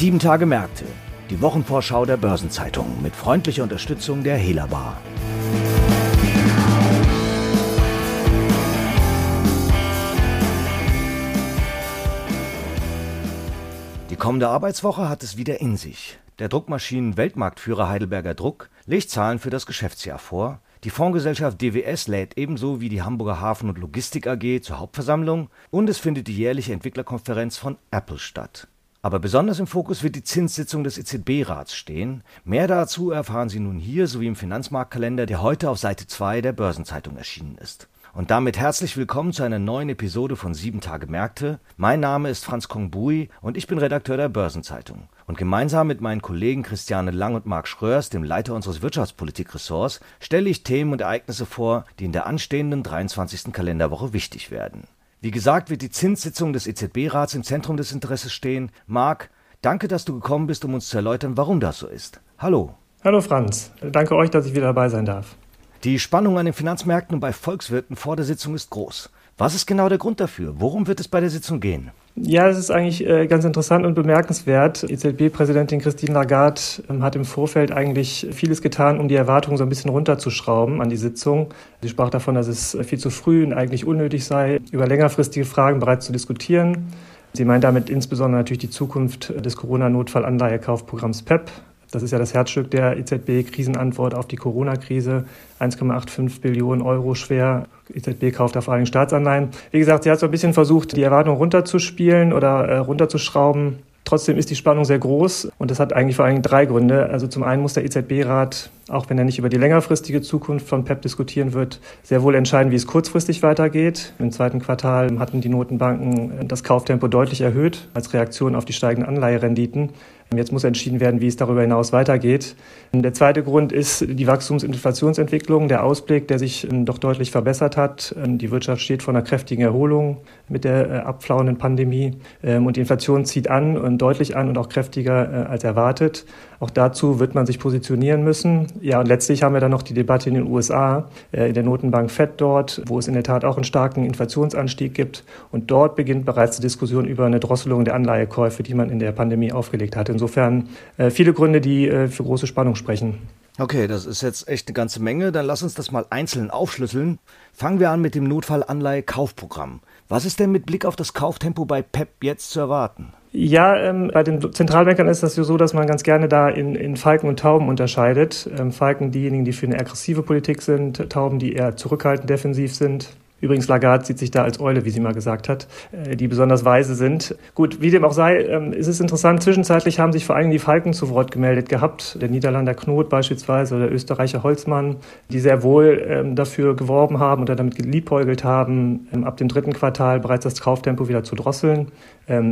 Sieben Tage Märkte, die Wochenvorschau der Börsenzeitung mit freundlicher Unterstützung der Hela Bar. Die kommende Arbeitswoche hat es wieder in sich. Der Druckmaschinen-Weltmarktführer Heidelberger Druck legt Zahlen für das Geschäftsjahr vor. Die Fondsgesellschaft DWS lädt ebenso wie die Hamburger Hafen- und Logistik AG zur Hauptversammlung und es findet die jährliche Entwicklerkonferenz von Apple statt. Aber besonders im Fokus wird die Zinssitzung des EZB-Rats stehen. Mehr dazu erfahren Sie nun hier sowie im Finanzmarktkalender, der heute auf Seite 2 der Börsenzeitung erschienen ist. Und damit herzlich willkommen zu einer neuen Episode von 7 Tage Märkte. Mein Name ist Franz Kongbui und ich bin Redakteur der Börsenzeitung. Und gemeinsam mit meinen Kollegen Christiane Lang und Marc Schröers, dem Leiter unseres Wirtschaftspolitikressorts, stelle ich Themen und Ereignisse vor, die in der anstehenden 23. Kalenderwoche wichtig werden. Wie gesagt, wird die Zinssitzung des EZB-Rats im Zentrum des Interesses stehen. Marc, danke, dass du gekommen bist, um uns zu erläutern, warum das so ist. Hallo. Hallo Franz, danke euch, dass ich wieder dabei sein darf. Die Spannung an den Finanzmärkten und bei Volkswirten vor der Sitzung ist groß. Was ist genau der Grund dafür? Worum wird es bei der Sitzung gehen? Ja, es ist eigentlich äh, ganz interessant und bemerkenswert. EZB-Präsidentin Christine Lagarde ähm, hat im Vorfeld eigentlich vieles getan, um die Erwartungen so ein bisschen runterzuschrauben an die Sitzung. Sie sprach davon, dass es viel zu früh und eigentlich unnötig sei, über längerfristige Fragen bereits zu diskutieren. Sie meint damit insbesondere natürlich die Zukunft des Corona-Notfallanleihekaufprogramms PEP, das ist ja das Herzstück der EZB-Krisenantwort auf die Corona-Krise. 1,85 Billionen Euro schwer. EZB kauft da vor allem Staatsanleihen. Wie gesagt, sie hat so ein bisschen versucht, die Erwartungen runterzuspielen oder äh, runterzuschrauben. Trotzdem ist die Spannung sehr groß und das hat eigentlich vor allem drei Gründe. Also zum einen muss der EZB-Rat, auch wenn er nicht über die längerfristige Zukunft von PEP diskutieren wird, sehr wohl entscheiden, wie es kurzfristig weitergeht. Im zweiten Quartal hatten die Notenbanken das Kauftempo deutlich erhöht als Reaktion auf die steigenden Anleiherenditen. Jetzt muss entschieden werden, wie es darüber hinaus weitergeht. Der zweite Grund ist die Wachstums- und Inflationsentwicklung, der Ausblick, der sich ähm, doch deutlich verbessert hat. Ähm, die Wirtschaft steht vor einer kräftigen Erholung mit der äh, abflauenden Pandemie ähm, und die Inflation zieht an und deutlich an und auch kräftiger äh, als erwartet. Auch dazu wird man sich positionieren müssen. Ja, und letztlich haben wir dann noch die Debatte in den USA, äh, in der Notenbank Fed dort, wo es in der Tat auch einen starken Inflationsanstieg gibt. Und dort beginnt bereits die Diskussion über eine Drosselung der Anleihekäufe, die man in der Pandemie aufgelegt hat. Insofern äh, viele Gründe, die äh, für große Spannung sprechen. Okay, das ist jetzt echt eine ganze Menge. Dann lass uns das mal einzeln aufschlüsseln. Fangen wir an mit dem Notfallanleihe-Kaufprogramm. Was ist denn mit Blick auf das Kauftempo bei PEP jetzt zu erwarten? Ja, ähm, bei den Zentralbankern ist das so, dass man ganz gerne da in, in Falken und Tauben unterscheidet. Ähm, Falken diejenigen, die für eine aggressive Politik sind, Tauben, die eher zurückhaltend defensiv sind. Übrigens, Lagarde sieht sich da als Eule, wie sie mal gesagt hat, äh, die besonders weise sind. Gut, wie dem auch sei, ähm, ist es interessant, zwischenzeitlich haben sich vor allem die Falken zu Wort gemeldet gehabt. Der Niederlander Knot beispielsweise oder der Österreicher Holzmann, die sehr wohl ähm, dafür geworben haben oder damit geliebäugelt haben, ähm, ab dem dritten Quartal bereits das Kauftempo wieder zu drosseln.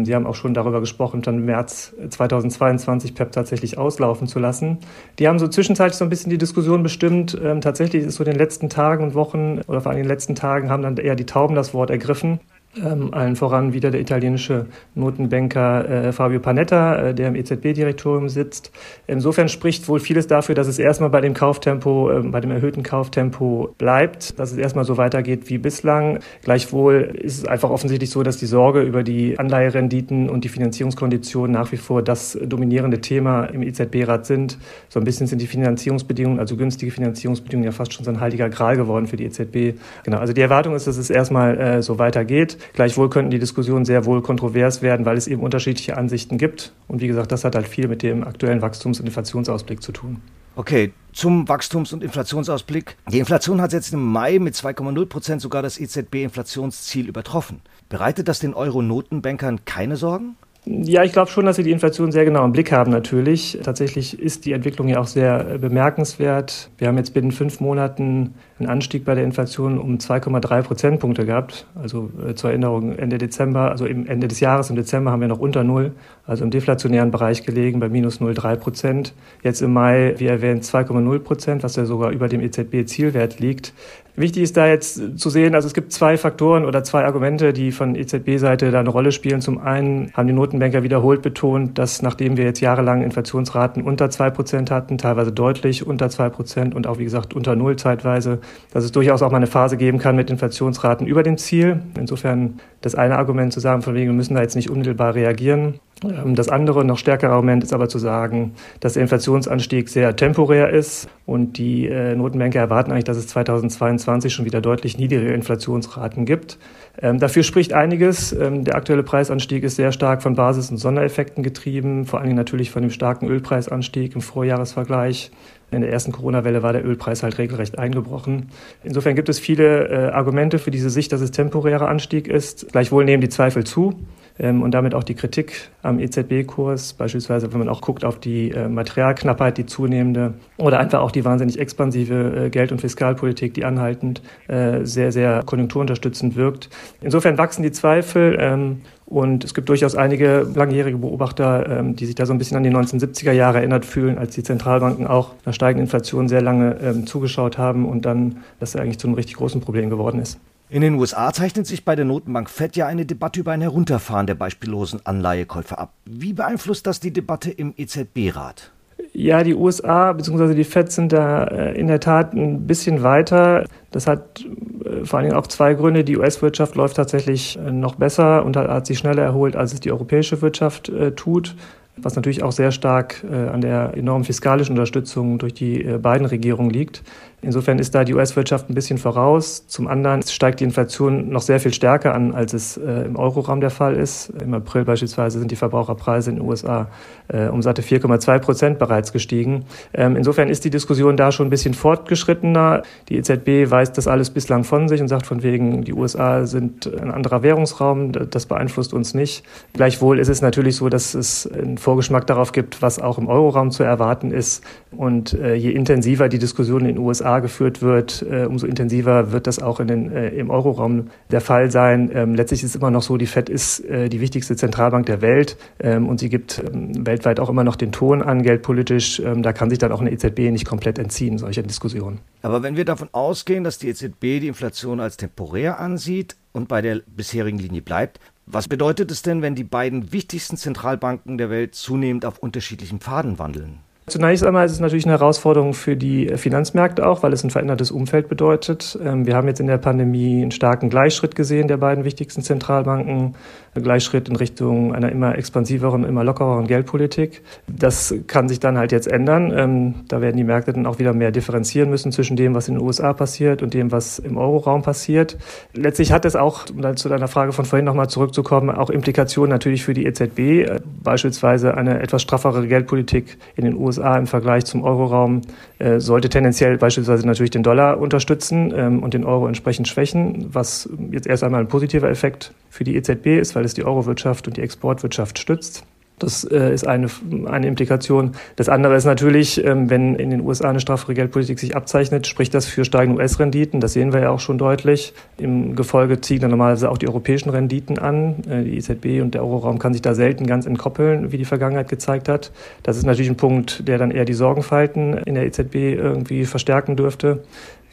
Sie haben auch schon darüber gesprochen, dann im März 2022 PEP tatsächlich auslaufen zu lassen. Die haben so zwischenzeitlich so ein bisschen die Diskussion bestimmt. Tatsächlich ist so in den letzten Tagen und Wochen oder vor allem in den letzten Tagen haben haben dann eher die Tauben das Wort ergriffen. Ähm, allen voran wieder der italienische Notenbanker äh, Fabio Panetta, äh, der im EZB-Direktorium sitzt. Insofern spricht wohl vieles dafür, dass es erstmal bei dem Kauftempo, äh, bei dem erhöhten Kauftempo bleibt, dass es erstmal so weitergeht wie bislang. Gleichwohl ist es einfach offensichtlich so, dass die Sorge über die Anleiherenditen und die Finanzierungskonditionen nach wie vor das dominierende Thema im EZB-Rat sind. So ein bisschen sind die Finanzierungsbedingungen, also günstige Finanzierungsbedingungen, ja fast schon so ein heiliger Gral geworden für die EZB. Genau, also die Erwartung ist, dass es erstmal äh, so weitergeht. Gleichwohl könnten die Diskussionen sehr wohl kontrovers werden, weil es eben unterschiedliche Ansichten gibt. Und wie gesagt, das hat halt viel mit dem aktuellen Wachstums- und Inflationsausblick zu tun. Okay, zum Wachstums- und Inflationsausblick. Die Inflation hat jetzt im Mai mit 2,0 Prozent sogar das EZB-Inflationsziel übertroffen. Bereitet das den Euro-Notenbankern keine Sorgen? Ja, ich glaube schon, dass Sie die Inflation sehr genau im Blick haben natürlich. Tatsächlich ist die Entwicklung ja auch sehr äh, bemerkenswert. Wir haben jetzt binnen fünf Monaten einen Anstieg bei der Inflation um 2,3 Prozentpunkte gehabt. Also äh, zur Erinnerung, Ende Dezember, also im Ende des Jahres im Dezember haben wir noch unter Null, also im deflationären Bereich gelegen bei minus 0,3 Prozent. Jetzt im Mai, wie erwähnt, 2,0 Prozent, was ja sogar über dem EZB-Zielwert liegt. Wichtig ist da jetzt zu sehen, also es gibt zwei Faktoren oder zwei Argumente, die von EZB-Seite da eine Rolle spielen. Zum einen haben die Notenbanker wiederholt betont, dass nachdem wir jetzt jahrelang Inflationsraten unter zwei Prozent hatten, teilweise deutlich unter zwei Prozent und auch wie gesagt unter Null zeitweise, dass es durchaus auch mal eine Phase geben kann mit Inflationsraten über dem Ziel. Insofern das eine Argument zu sagen, von wegen, wir müssen da jetzt nicht unmittelbar reagieren. Ähm, das andere, noch stärkere Argument ist aber zu sagen, dass der Inflationsanstieg sehr temporär ist und die äh, Notenbanker erwarten eigentlich, dass es 2022 schon wieder deutlich niedrigere Inflationsraten gibt. Ähm, dafür spricht einiges. Ähm, der aktuelle Preisanstieg ist sehr stark von Basis- und Sondereffekten getrieben, vor allen Dingen natürlich von dem starken Ölpreisanstieg im Vorjahresvergleich. In der ersten Corona-Welle war der Ölpreis halt regelrecht eingebrochen. Insofern gibt es viele äh, Argumente für diese Sicht, dass es temporärer Anstieg ist. Gleichwohl nehmen die Zweifel zu und damit auch die Kritik am EZB-Kurs, beispielsweise wenn man auch guckt auf die äh, Materialknappheit, die zunehmende oder einfach auch die wahnsinnig expansive äh, Geld- und Fiskalpolitik, die anhaltend äh, sehr, sehr konjunkturunterstützend wirkt. Insofern wachsen die Zweifel ähm, und es gibt durchaus einige langjährige Beobachter, ähm, die sich da so ein bisschen an die 1970er Jahre erinnert fühlen, als die Zentralbanken auch einer steigenden Inflation sehr lange ähm, zugeschaut haben und dann das eigentlich zu einem richtig großen Problem geworden ist. In den USA zeichnet sich bei der Notenbank Fed ja eine Debatte über ein Herunterfahren der beispiellosen Anleihekäufe ab. Wie beeinflusst das die Debatte im EZB-Rat? Ja, die USA bzw. die Fed sind da äh, in der Tat ein bisschen weiter. Das hat äh, vor allen Dingen auch zwei Gründe. Die US-Wirtschaft läuft tatsächlich äh, noch besser und hat sich schneller erholt, als es die europäische Wirtschaft tut was natürlich auch sehr stark an der enormen fiskalischen Unterstützung durch die beiden Regierungen liegt. Insofern ist da die US-Wirtschaft ein bisschen voraus. Zum anderen steigt die Inflation noch sehr viel stärker an, als es äh, im Euroraum der Fall ist. Im April beispielsweise sind die Verbraucherpreise in den USA äh, um satte 4,2 Prozent bereits gestiegen. Ähm, insofern ist die Diskussion da schon ein bisschen fortgeschrittener. Die EZB weist das alles bislang von sich und sagt von wegen, die USA sind ein anderer Währungsraum, das beeinflusst uns nicht. Gleichwohl ist es natürlich so, dass es einen Vorgeschmack darauf gibt, was auch im Euroraum zu erwarten ist. Und äh, je intensiver die Diskussion in den USA geführt wird, äh, umso intensiver wird das auch in den, äh, im Euroraum der Fall sein. Ähm, letztlich ist es immer noch so, die Fed ist äh, die wichtigste Zentralbank der Welt ähm, und sie gibt ähm, weltweit auch immer noch den Ton an, geldpolitisch. Da kann sich dann auch eine EZB nicht komplett entziehen, solcher Diskussionen. Aber wenn wir davon ausgehen, dass die EZB die Inflation als temporär ansieht und bei der bisherigen Linie bleibt, was bedeutet es denn, wenn die beiden wichtigsten Zentralbanken der Welt zunehmend auf unterschiedlichen Pfaden wandeln? Zunächst einmal ist es natürlich eine Herausforderung für die Finanzmärkte auch, weil es ein verändertes Umfeld bedeutet. Ähm, wir haben jetzt in der Pandemie einen starken Gleichschritt gesehen der beiden wichtigsten Zentralbanken. Gleichschritt in Richtung einer immer expansiveren, immer lockereren Geldpolitik. Das kann sich dann halt jetzt ändern. Ähm, da werden die Märkte dann auch wieder mehr differenzieren müssen zwischen dem, was in den USA passiert und dem, was im Euroraum passiert. Letztlich hat es auch, um dann zu deiner Frage von vorhin nochmal zurückzukommen, auch Implikationen natürlich für die EZB. Äh, beispielsweise eine etwas straffere Geldpolitik in den USA im Vergleich zum Euroraum äh, sollte tendenziell beispielsweise natürlich den Dollar unterstützen ähm, und den Euro entsprechend schwächen, was jetzt erst einmal ein positiver Effekt für die EZB ist, weil es die Eurowirtschaft und die Exportwirtschaft stützt. Das äh, ist eine, eine Implikation. Das andere ist natürlich, ähm, wenn in den USA eine straffere Geldpolitik sich abzeichnet, spricht das für steigende US-Renditen. Das sehen wir ja auch schon deutlich. Im Gefolge ziehen dann normalerweise auch die europäischen Renditen an. Äh, die EZB und der Euroraum kann sich da selten ganz entkoppeln, wie die Vergangenheit gezeigt hat. Das ist natürlich ein Punkt, der dann eher die Sorgenfalten in der EZB irgendwie verstärken dürfte.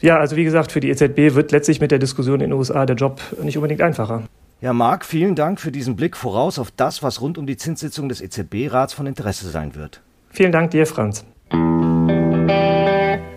Ja, also wie gesagt, für die EZB wird letztlich mit der Diskussion in den USA der Job nicht unbedingt einfacher. Ja, Marc, vielen Dank für diesen Blick voraus auf das, was rund um die Zinssitzung des EZB-Rats von Interesse sein wird. Vielen Dank dir, Franz.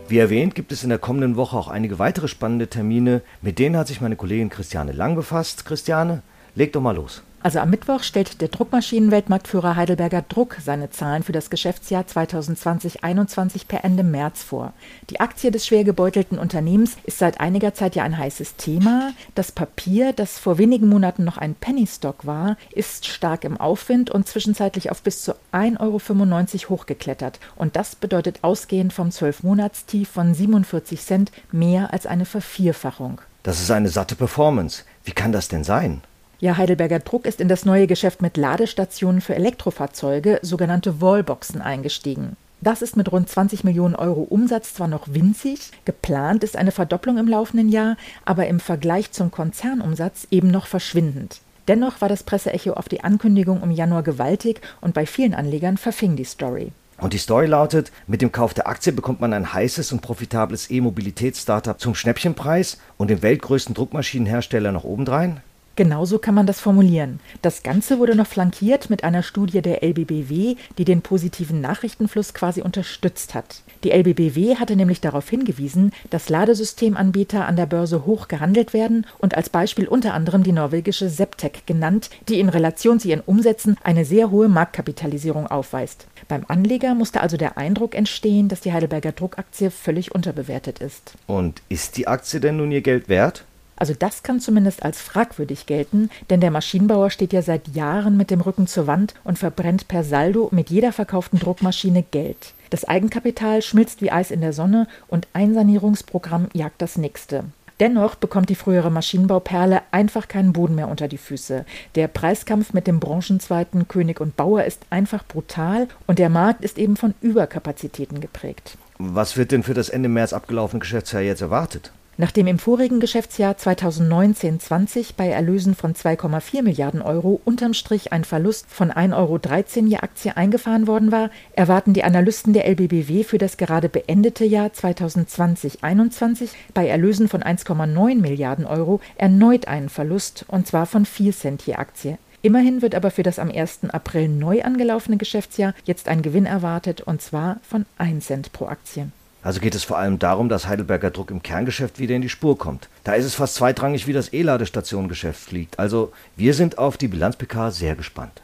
Wie erwähnt, gibt es in der kommenden Woche auch einige weitere spannende Termine. Mit denen hat sich meine Kollegin Christiane Lang befasst. Christiane, leg doch mal los. Also am Mittwoch stellt der Druckmaschinenweltmarktführer Heidelberger Druck seine Zahlen für das Geschäftsjahr 2020-21 per Ende März vor. Die Aktie des schwer gebeutelten Unternehmens ist seit einiger Zeit ja ein heißes Thema. Das Papier, das vor wenigen Monaten noch ein Pennystock war, ist stark im Aufwind und zwischenzeitlich auf bis zu 1,95 Euro hochgeklettert. Und das bedeutet ausgehend vom 12-Monatstief von 47 Cent mehr als eine Vervierfachung. Das ist eine satte Performance. Wie kann das denn sein? Ja, Heidelberger Druck ist in das neue Geschäft mit Ladestationen für Elektrofahrzeuge, sogenannte Wallboxen, eingestiegen. Das ist mit rund 20 Millionen Euro Umsatz zwar noch winzig, geplant ist eine Verdopplung im laufenden Jahr, aber im Vergleich zum Konzernumsatz eben noch verschwindend. Dennoch war das Presseecho auf die Ankündigung im Januar gewaltig und bei vielen Anlegern verfing die Story. Und die Story lautet, mit dem Kauf der Aktie bekommt man ein heißes und profitables E-Mobilitäts-Startup zum Schnäppchenpreis und den weltgrößten Druckmaschinenhersteller noch obendrein? Genauso kann man das formulieren. Das Ganze wurde noch flankiert mit einer Studie der LBBW, die den positiven Nachrichtenfluss quasi unterstützt hat. Die LBBW hatte nämlich darauf hingewiesen, dass Ladesystemanbieter an der Börse hoch gehandelt werden und als Beispiel unter anderem die norwegische Septec genannt, die in Relation zu ihren Umsätzen eine sehr hohe Marktkapitalisierung aufweist. Beim Anleger musste also der Eindruck entstehen, dass die Heidelberger Druckaktie völlig unterbewertet ist. Und ist die Aktie denn nun ihr Geld wert? Also das kann zumindest als fragwürdig gelten, denn der Maschinenbauer steht ja seit Jahren mit dem Rücken zur Wand und verbrennt per Saldo mit jeder verkauften Druckmaschine Geld. Das Eigenkapital schmilzt wie Eis in der Sonne und ein Sanierungsprogramm jagt das nächste. Dennoch bekommt die frühere Maschinenbauperle einfach keinen Boden mehr unter die Füße. Der Preiskampf mit dem Branchenzweiten König und Bauer ist einfach brutal und der Markt ist eben von Überkapazitäten geprägt. Was wird denn für das Ende März abgelaufene Geschäftsjahr jetzt erwartet? Nachdem im vorigen Geschäftsjahr 2019-20 bei Erlösen von 2,4 Milliarden Euro unterm Strich ein Verlust von 1,13 Euro je Aktie eingefahren worden war, erwarten die Analysten der LBBW für das gerade beendete Jahr 2020-21 bei Erlösen von 1,9 Milliarden Euro erneut einen Verlust, und zwar von 4 Cent je Aktie. Immerhin wird aber für das am 1. April neu angelaufene Geschäftsjahr jetzt ein Gewinn erwartet, und zwar von 1 Cent pro Aktie. Also geht es vor allem darum, dass Heidelberger Druck im Kerngeschäft wieder in die Spur kommt. Da ist es fast zweitrangig, wie das E-Ladestationengeschäft fliegt. Also wir sind auf die Bilanz PK sehr gespannt.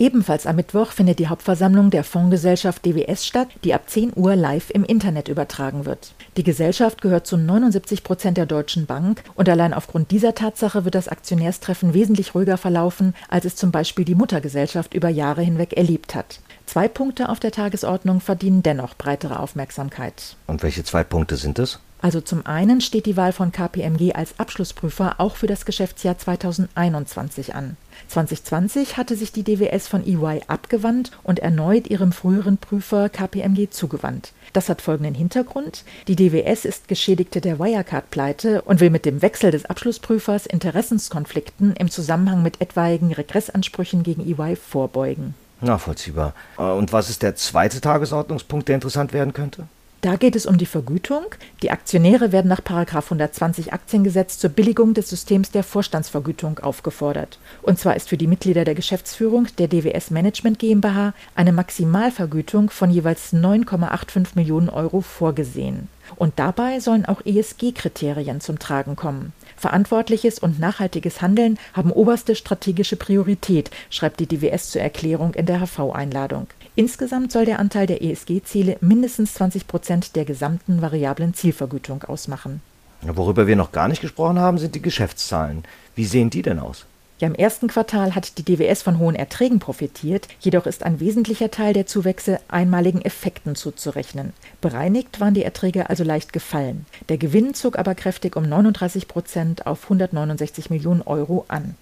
Ebenfalls am Mittwoch findet die Hauptversammlung der Fondsgesellschaft DWS statt, die ab 10 Uhr live im Internet übertragen wird. Die Gesellschaft gehört zu 79 Prozent der Deutschen Bank und allein aufgrund dieser Tatsache wird das Aktionärstreffen wesentlich ruhiger verlaufen, als es zum Beispiel die Muttergesellschaft über Jahre hinweg erlebt hat. Zwei Punkte auf der Tagesordnung verdienen dennoch breitere Aufmerksamkeit. Und welche zwei Punkte sind es? Also zum einen steht die Wahl von KPMG als Abschlussprüfer auch für das Geschäftsjahr 2021 an. 2020 hatte sich die DWS von EY abgewandt und erneut ihrem früheren Prüfer KPMG zugewandt. Das hat folgenden Hintergrund. Die DWS ist Geschädigte der Wirecard-Pleite und will mit dem Wechsel des Abschlussprüfers Interessenskonflikten im Zusammenhang mit etwaigen Regressansprüchen gegen EY vorbeugen. Nachvollziehbar. Äh, und was ist der zweite Tagesordnungspunkt, der interessant werden könnte? Da geht es um die Vergütung. Die Aktionäre werden nach 120 Aktiengesetz zur Billigung des Systems der Vorstandsvergütung aufgefordert. Und zwar ist für die Mitglieder der Geschäftsführung der DWS Management GmbH eine Maximalvergütung von jeweils 9,85 Millionen Euro vorgesehen. Und dabei sollen auch ESG-Kriterien zum Tragen kommen. Verantwortliches und nachhaltiges Handeln haben oberste strategische Priorität, schreibt die DWS zur Erklärung in der HV-Einladung. Insgesamt soll der Anteil der ESG-Ziele mindestens 20 Prozent der gesamten variablen Zielvergütung ausmachen. Worüber wir noch gar nicht gesprochen haben, sind die Geschäftszahlen. Wie sehen die denn aus? Ja, im ersten Quartal hat die DWS von hohen Erträgen profitiert, jedoch ist ein wesentlicher Teil der Zuwächse einmaligen Effekten zuzurechnen. Bereinigt waren die Erträge also leicht gefallen. Der Gewinn zog aber kräftig um 39 Prozent auf 169 Millionen Euro an.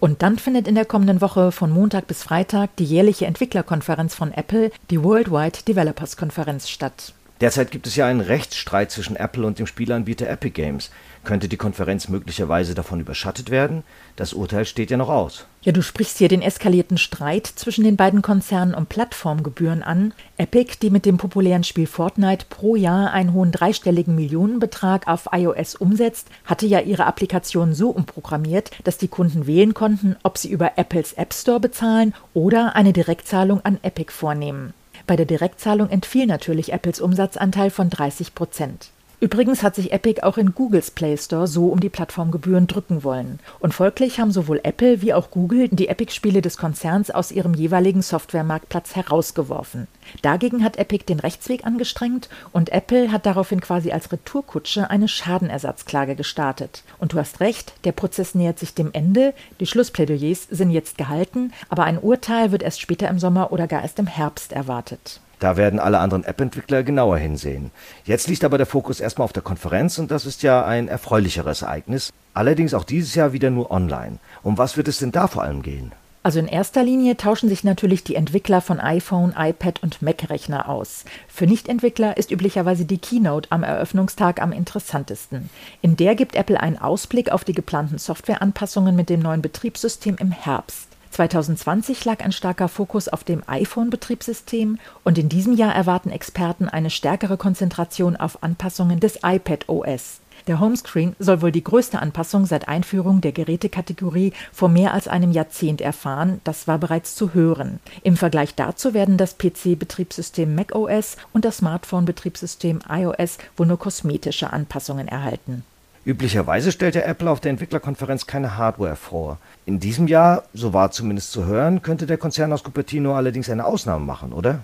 Und dann findet in der kommenden Woche von Montag bis Freitag die jährliche Entwicklerkonferenz von Apple, die Worldwide Developers Konferenz, statt. Derzeit gibt es ja einen Rechtsstreit zwischen Apple und dem Spieleanbieter Epic Games. Könnte die Konferenz möglicherweise davon überschattet werden? Das Urteil steht ja noch aus. Ja, du sprichst hier den eskalierten Streit zwischen den beiden Konzernen um Plattformgebühren an. Epic, die mit dem populären Spiel Fortnite pro Jahr einen hohen dreistelligen Millionenbetrag auf iOS umsetzt, hatte ja ihre Applikation so umprogrammiert, dass die Kunden wählen konnten, ob sie über Apples App Store bezahlen oder eine Direktzahlung an Epic vornehmen. Bei der Direktzahlung entfiel natürlich Apples Umsatzanteil von 30 Prozent. Übrigens hat sich Epic auch in Googles Play Store so um die Plattformgebühren drücken wollen. Und folglich haben sowohl Apple wie auch Google die Epic-Spiele des Konzerns aus ihrem jeweiligen Softwaremarktplatz herausgeworfen. Dagegen hat Epic den Rechtsweg angestrengt und Apple hat daraufhin quasi als Retourkutsche eine Schadenersatzklage gestartet. Und du hast recht, der Prozess nähert sich dem Ende, die Schlussplädoyers sind jetzt gehalten, aber ein Urteil wird erst später im Sommer oder gar erst im Herbst erwartet. Da werden alle anderen App-Entwickler genauer hinsehen. Jetzt liegt aber der Fokus erstmal auf der Konferenz und das ist ja ein erfreulicheres Ereignis. Allerdings auch dieses Jahr wieder nur online. Um was wird es denn da vor allem gehen? Also in erster Linie tauschen sich natürlich die Entwickler von iPhone, iPad und Mac-Rechner aus. Für Nichtentwickler ist üblicherweise die Keynote am Eröffnungstag am interessantesten. In der gibt Apple einen Ausblick auf die geplanten Softwareanpassungen mit dem neuen Betriebssystem im Herbst. 2020 lag ein starker Fokus auf dem iPhone-Betriebssystem und in diesem Jahr erwarten Experten eine stärkere Konzentration auf Anpassungen des iPad OS. Der Homescreen soll wohl die größte Anpassung seit Einführung der Gerätekategorie vor mehr als einem Jahrzehnt erfahren. Das war bereits zu hören. Im Vergleich dazu werden das PC-Betriebssystem macOS und das Smartphone-Betriebssystem iOS wohl nur kosmetische Anpassungen erhalten. Üblicherweise stellt der Apple auf der Entwicklerkonferenz keine Hardware vor. In diesem Jahr, so war zumindest zu hören, könnte der Konzern aus Cupertino allerdings eine Ausnahme machen, oder?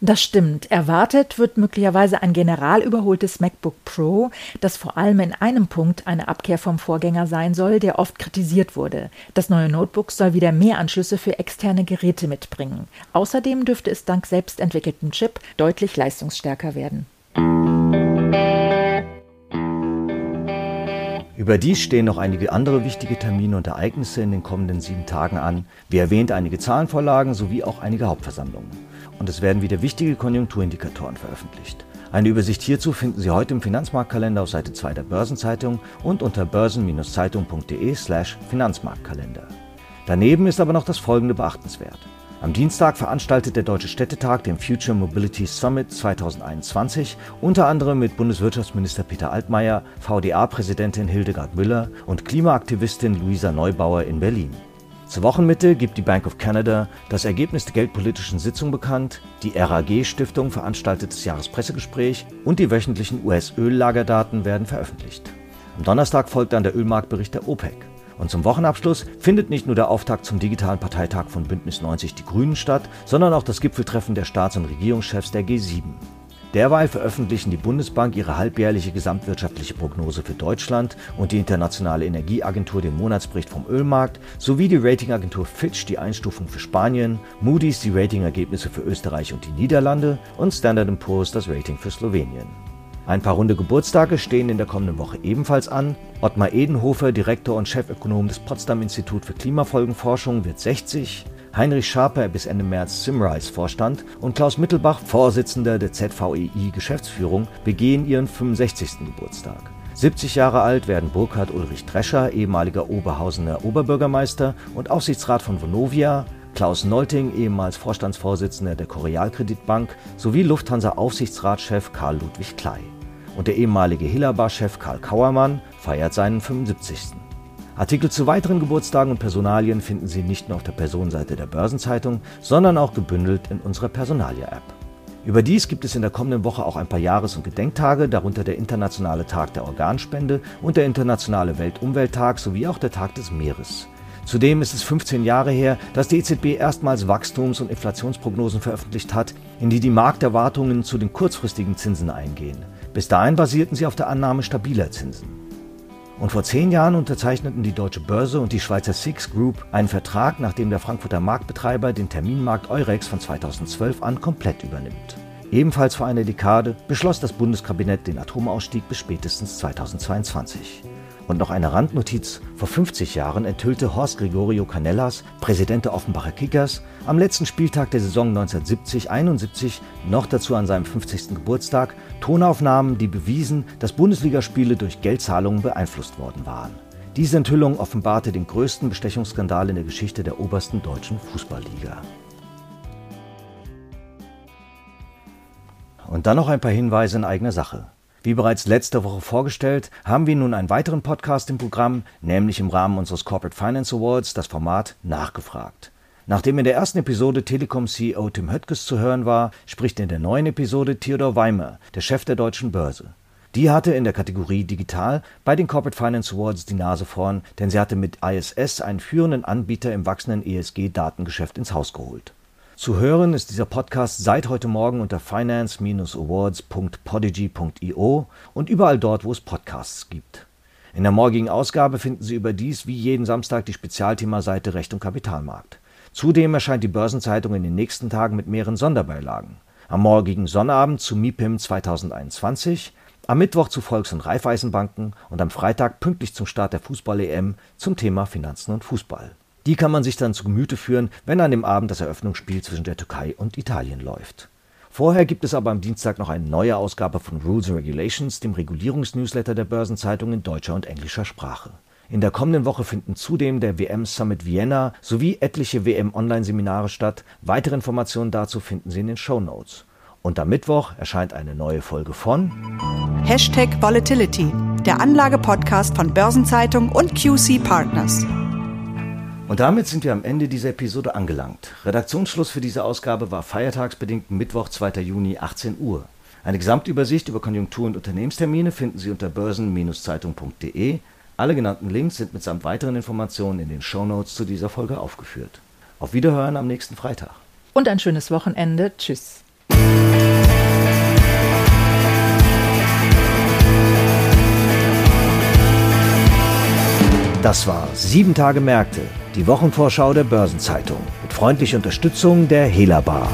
Das stimmt. Erwartet wird möglicherweise ein general überholtes MacBook Pro, das vor allem in einem Punkt eine Abkehr vom Vorgänger sein soll, der oft kritisiert wurde. Das neue Notebook soll wieder mehr Anschlüsse für externe Geräte mitbringen. Außerdem dürfte es dank selbstentwickeltem Chip deutlich leistungsstärker werden. Überdies stehen noch einige andere wichtige Termine und Ereignisse in den kommenden sieben Tagen an. Wie erwähnt, einige Zahlenvorlagen sowie auch einige Hauptversammlungen und es werden wieder wichtige Konjunkturindikatoren veröffentlicht. Eine Übersicht hierzu finden Sie heute im Finanzmarktkalender auf Seite 2 der Börsenzeitung und unter börsen-zeitung.de/slash Finanzmarktkalender. Daneben ist aber noch das folgende beachtenswert. Am Dienstag veranstaltet der Deutsche Städtetag den Future Mobility Summit 2021, unter anderem mit Bundeswirtschaftsminister Peter Altmaier, VDA-Präsidentin Hildegard Müller und Klimaaktivistin Luisa Neubauer in Berlin. Zur Wochenmitte gibt die Bank of Canada das Ergebnis der geldpolitischen Sitzung bekannt, die RAG-Stiftung veranstaltet das Jahrespressegespräch und die wöchentlichen US-Öllagerdaten werden veröffentlicht. Am Donnerstag folgt dann der Ölmarktbericht der OPEC. Und zum Wochenabschluss findet nicht nur der Auftakt zum digitalen Parteitag von Bündnis 90 Die Grünen statt, sondern auch das Gipfeltreffen der Staats- und Regierungschefs der G7. Derweil veröffentlichen die Bundesbank ihre halbjährliche gesamtwirtschaftliche Prognose für Deutschland und die Internationale Energieagentur den Monatsbericht vom Ölmarkt sowie die Ratingagentur Fitch die Einstufung für Spanien, Moody's die Ratingergebnisse für Österreich und die Niederlande und Standard Poor's das Rating für Slowenien. Ein paar runde Geburtstage stehen in der kommenden Woche ebenfalls an. Ottmar Edenhofer, Direktor und Chefökonom des Potsdam Institut für Klimafolgenforschung, wird 60. Heinrich Schaper bis Ende März Simrise Vorstand und Klaus Mittelbach, Vorsitzender der ZVEI Geschäftsführung, begehen ihren 65. Geburtstag. 70 Jahre alt werden Burkhard Ulrich Drescher, ehemaliger Oberhausener Oberbürgermeister und Aufsichtsrat von Vonovia, Klaus Nolting, ehemals Vorstandsvorsitzender der Korealkreditbank, sowie Lufthansa-Aufsichtsratschef Karl Ludwig Klei. Und der ehemalige Hillarbach-Chef Karl Kauermann feiert seinen 75. Artikel zu weiteren Geburtstagen und Personalien finden Sie nicht nur auf der Personenseite der Börsenzeitung, sondern auch gebündelt in unserer Personalia-App. Überdies gibt es in der kommenden Woche auch ein paar Jahres- und Gedenktage, darunter der Internationale Tag der Organspende und der Internationale Weltumwelttag sowie auch der Tag des Meeres. Zudem ist es 15 Jahre her, dass die EZB erstmals Wachstums- und Inflationsprognosen veröffentlicht hat, in die die Markterwartungen zu den kurzfristigen Zinsen eingehen. Bis dahin basierten sie auf der Annahme stabiler Zinsen. Und vor zehn Jahren unterzeichneten die Deutsche Börse und die Schweizer Six Group einen Vertrag, nachdem der Frankfurter Marktbetreiber den Terminmarkt Eurex von 2012 an komplett übernimmt. Ebenfalls vor einer Dekade beschloss das Bundeskabinett den Atomausstieg bis spätestens 2022. Und noch eine Randnotiz. Vor 50 Jahren enthüllte Horst Gregorio Canellas, Präsident der Offenbacher Kickers, am letzten Spieltag der Saison 1970-71, noch dazu an seinem 50. Geburtstag, Tonaufnahmen, die bewiesen, dass Bundesligaspiele durch Geldzahlungen beeinflusst worden waren. Diese Enthüllung offenbarte den größten Bestechungsskandal in der Geschichte der obersten deutschen Fußballliga. Und dann noch ein paar Hinweise in eigener Sache. Wie bereits letzte Woche vorgestellt, haben wir nun einen weiteren Podcast im Programm, nämlich im Rahmen unseres Corporate Finance Awards das Format Nachgefragt. Nachdem in der ersten Episode Telekom-CEO Tim Höttges zu hören war, spricht in der neuen Episode Theodor Weimer, der Chef der deutschen Börse. Die hatte in der Kategorie Digital bei den Corporate Finance Awards die Nase vorn, denn sie hatte mit ISS einen führenden Anbieter im wachsenden ESG-Datengeschäft ins Haus geholt. Zu hören ist dieser Podcast seit heute Morgen unter finance-awards.podigy.io und überall dort, wo es Podcasts gibt. In der morgigen Ausgabe finden Sie überdies wie jeden Samstag die Spezialthemaseite Recht und Kapitalmarkt. Zudem erscheint die Börsenzeitung in den nächsten Tagen mit mehreren Sonderbeilagen. Am morgigen Sonnabend zu MIPIM 2021, am Mittwoch zu Volks- und Raiffeisenbanken und am Freitag pünktlich zum Start der Fußball-EM zum Thema Finanzen und Fußball. Die kann man sich dann zu Gemüte führen, wenn an dem Abend das Eröffnungsspiel zwischen der Türkei und Italien läuft. Vorher gibt es aber am Dienstag noch eine neue Ausgabe von Rules and Regulations, dem Regulierungsnewsletter der Börsenzeitung in deutscher und englischer Sprache. In der kommenden Woche finden zudem der WM Summit Vienna sowie etliche WM-Online-Seminare statt. Weitere Informationen dazu finden Sie in den Show Notes. Und am Mittwoch erscheint eine neue Folge von Hashtag Volatility der Anlage-Podcast von Börsenzeitung und QC Partners. Und damit sind wir am Ende dieser Episode angelangt. Redaktionsschluss für diese Ausgabe war feiertagsbedingt Mittwoch, 2. Juni, 18 Uhr. Eine Gesamtübersicht über Konjunktur- und Unternehmenstermine finden Sie unter börsen-zeitung.de. Alle genannten Links sind mitsamt weiteren Informationen in den Shownotes zu dieser Folge aufgeführt. Auf Wiederhören am nächsten Freitag. Und ein schönes Wochenende. Tschüss. Das war Sieben Tage Märkte, die Wochenvorschau der Börsenzeitung mit freundlicher Unterstützung der Hela Bar.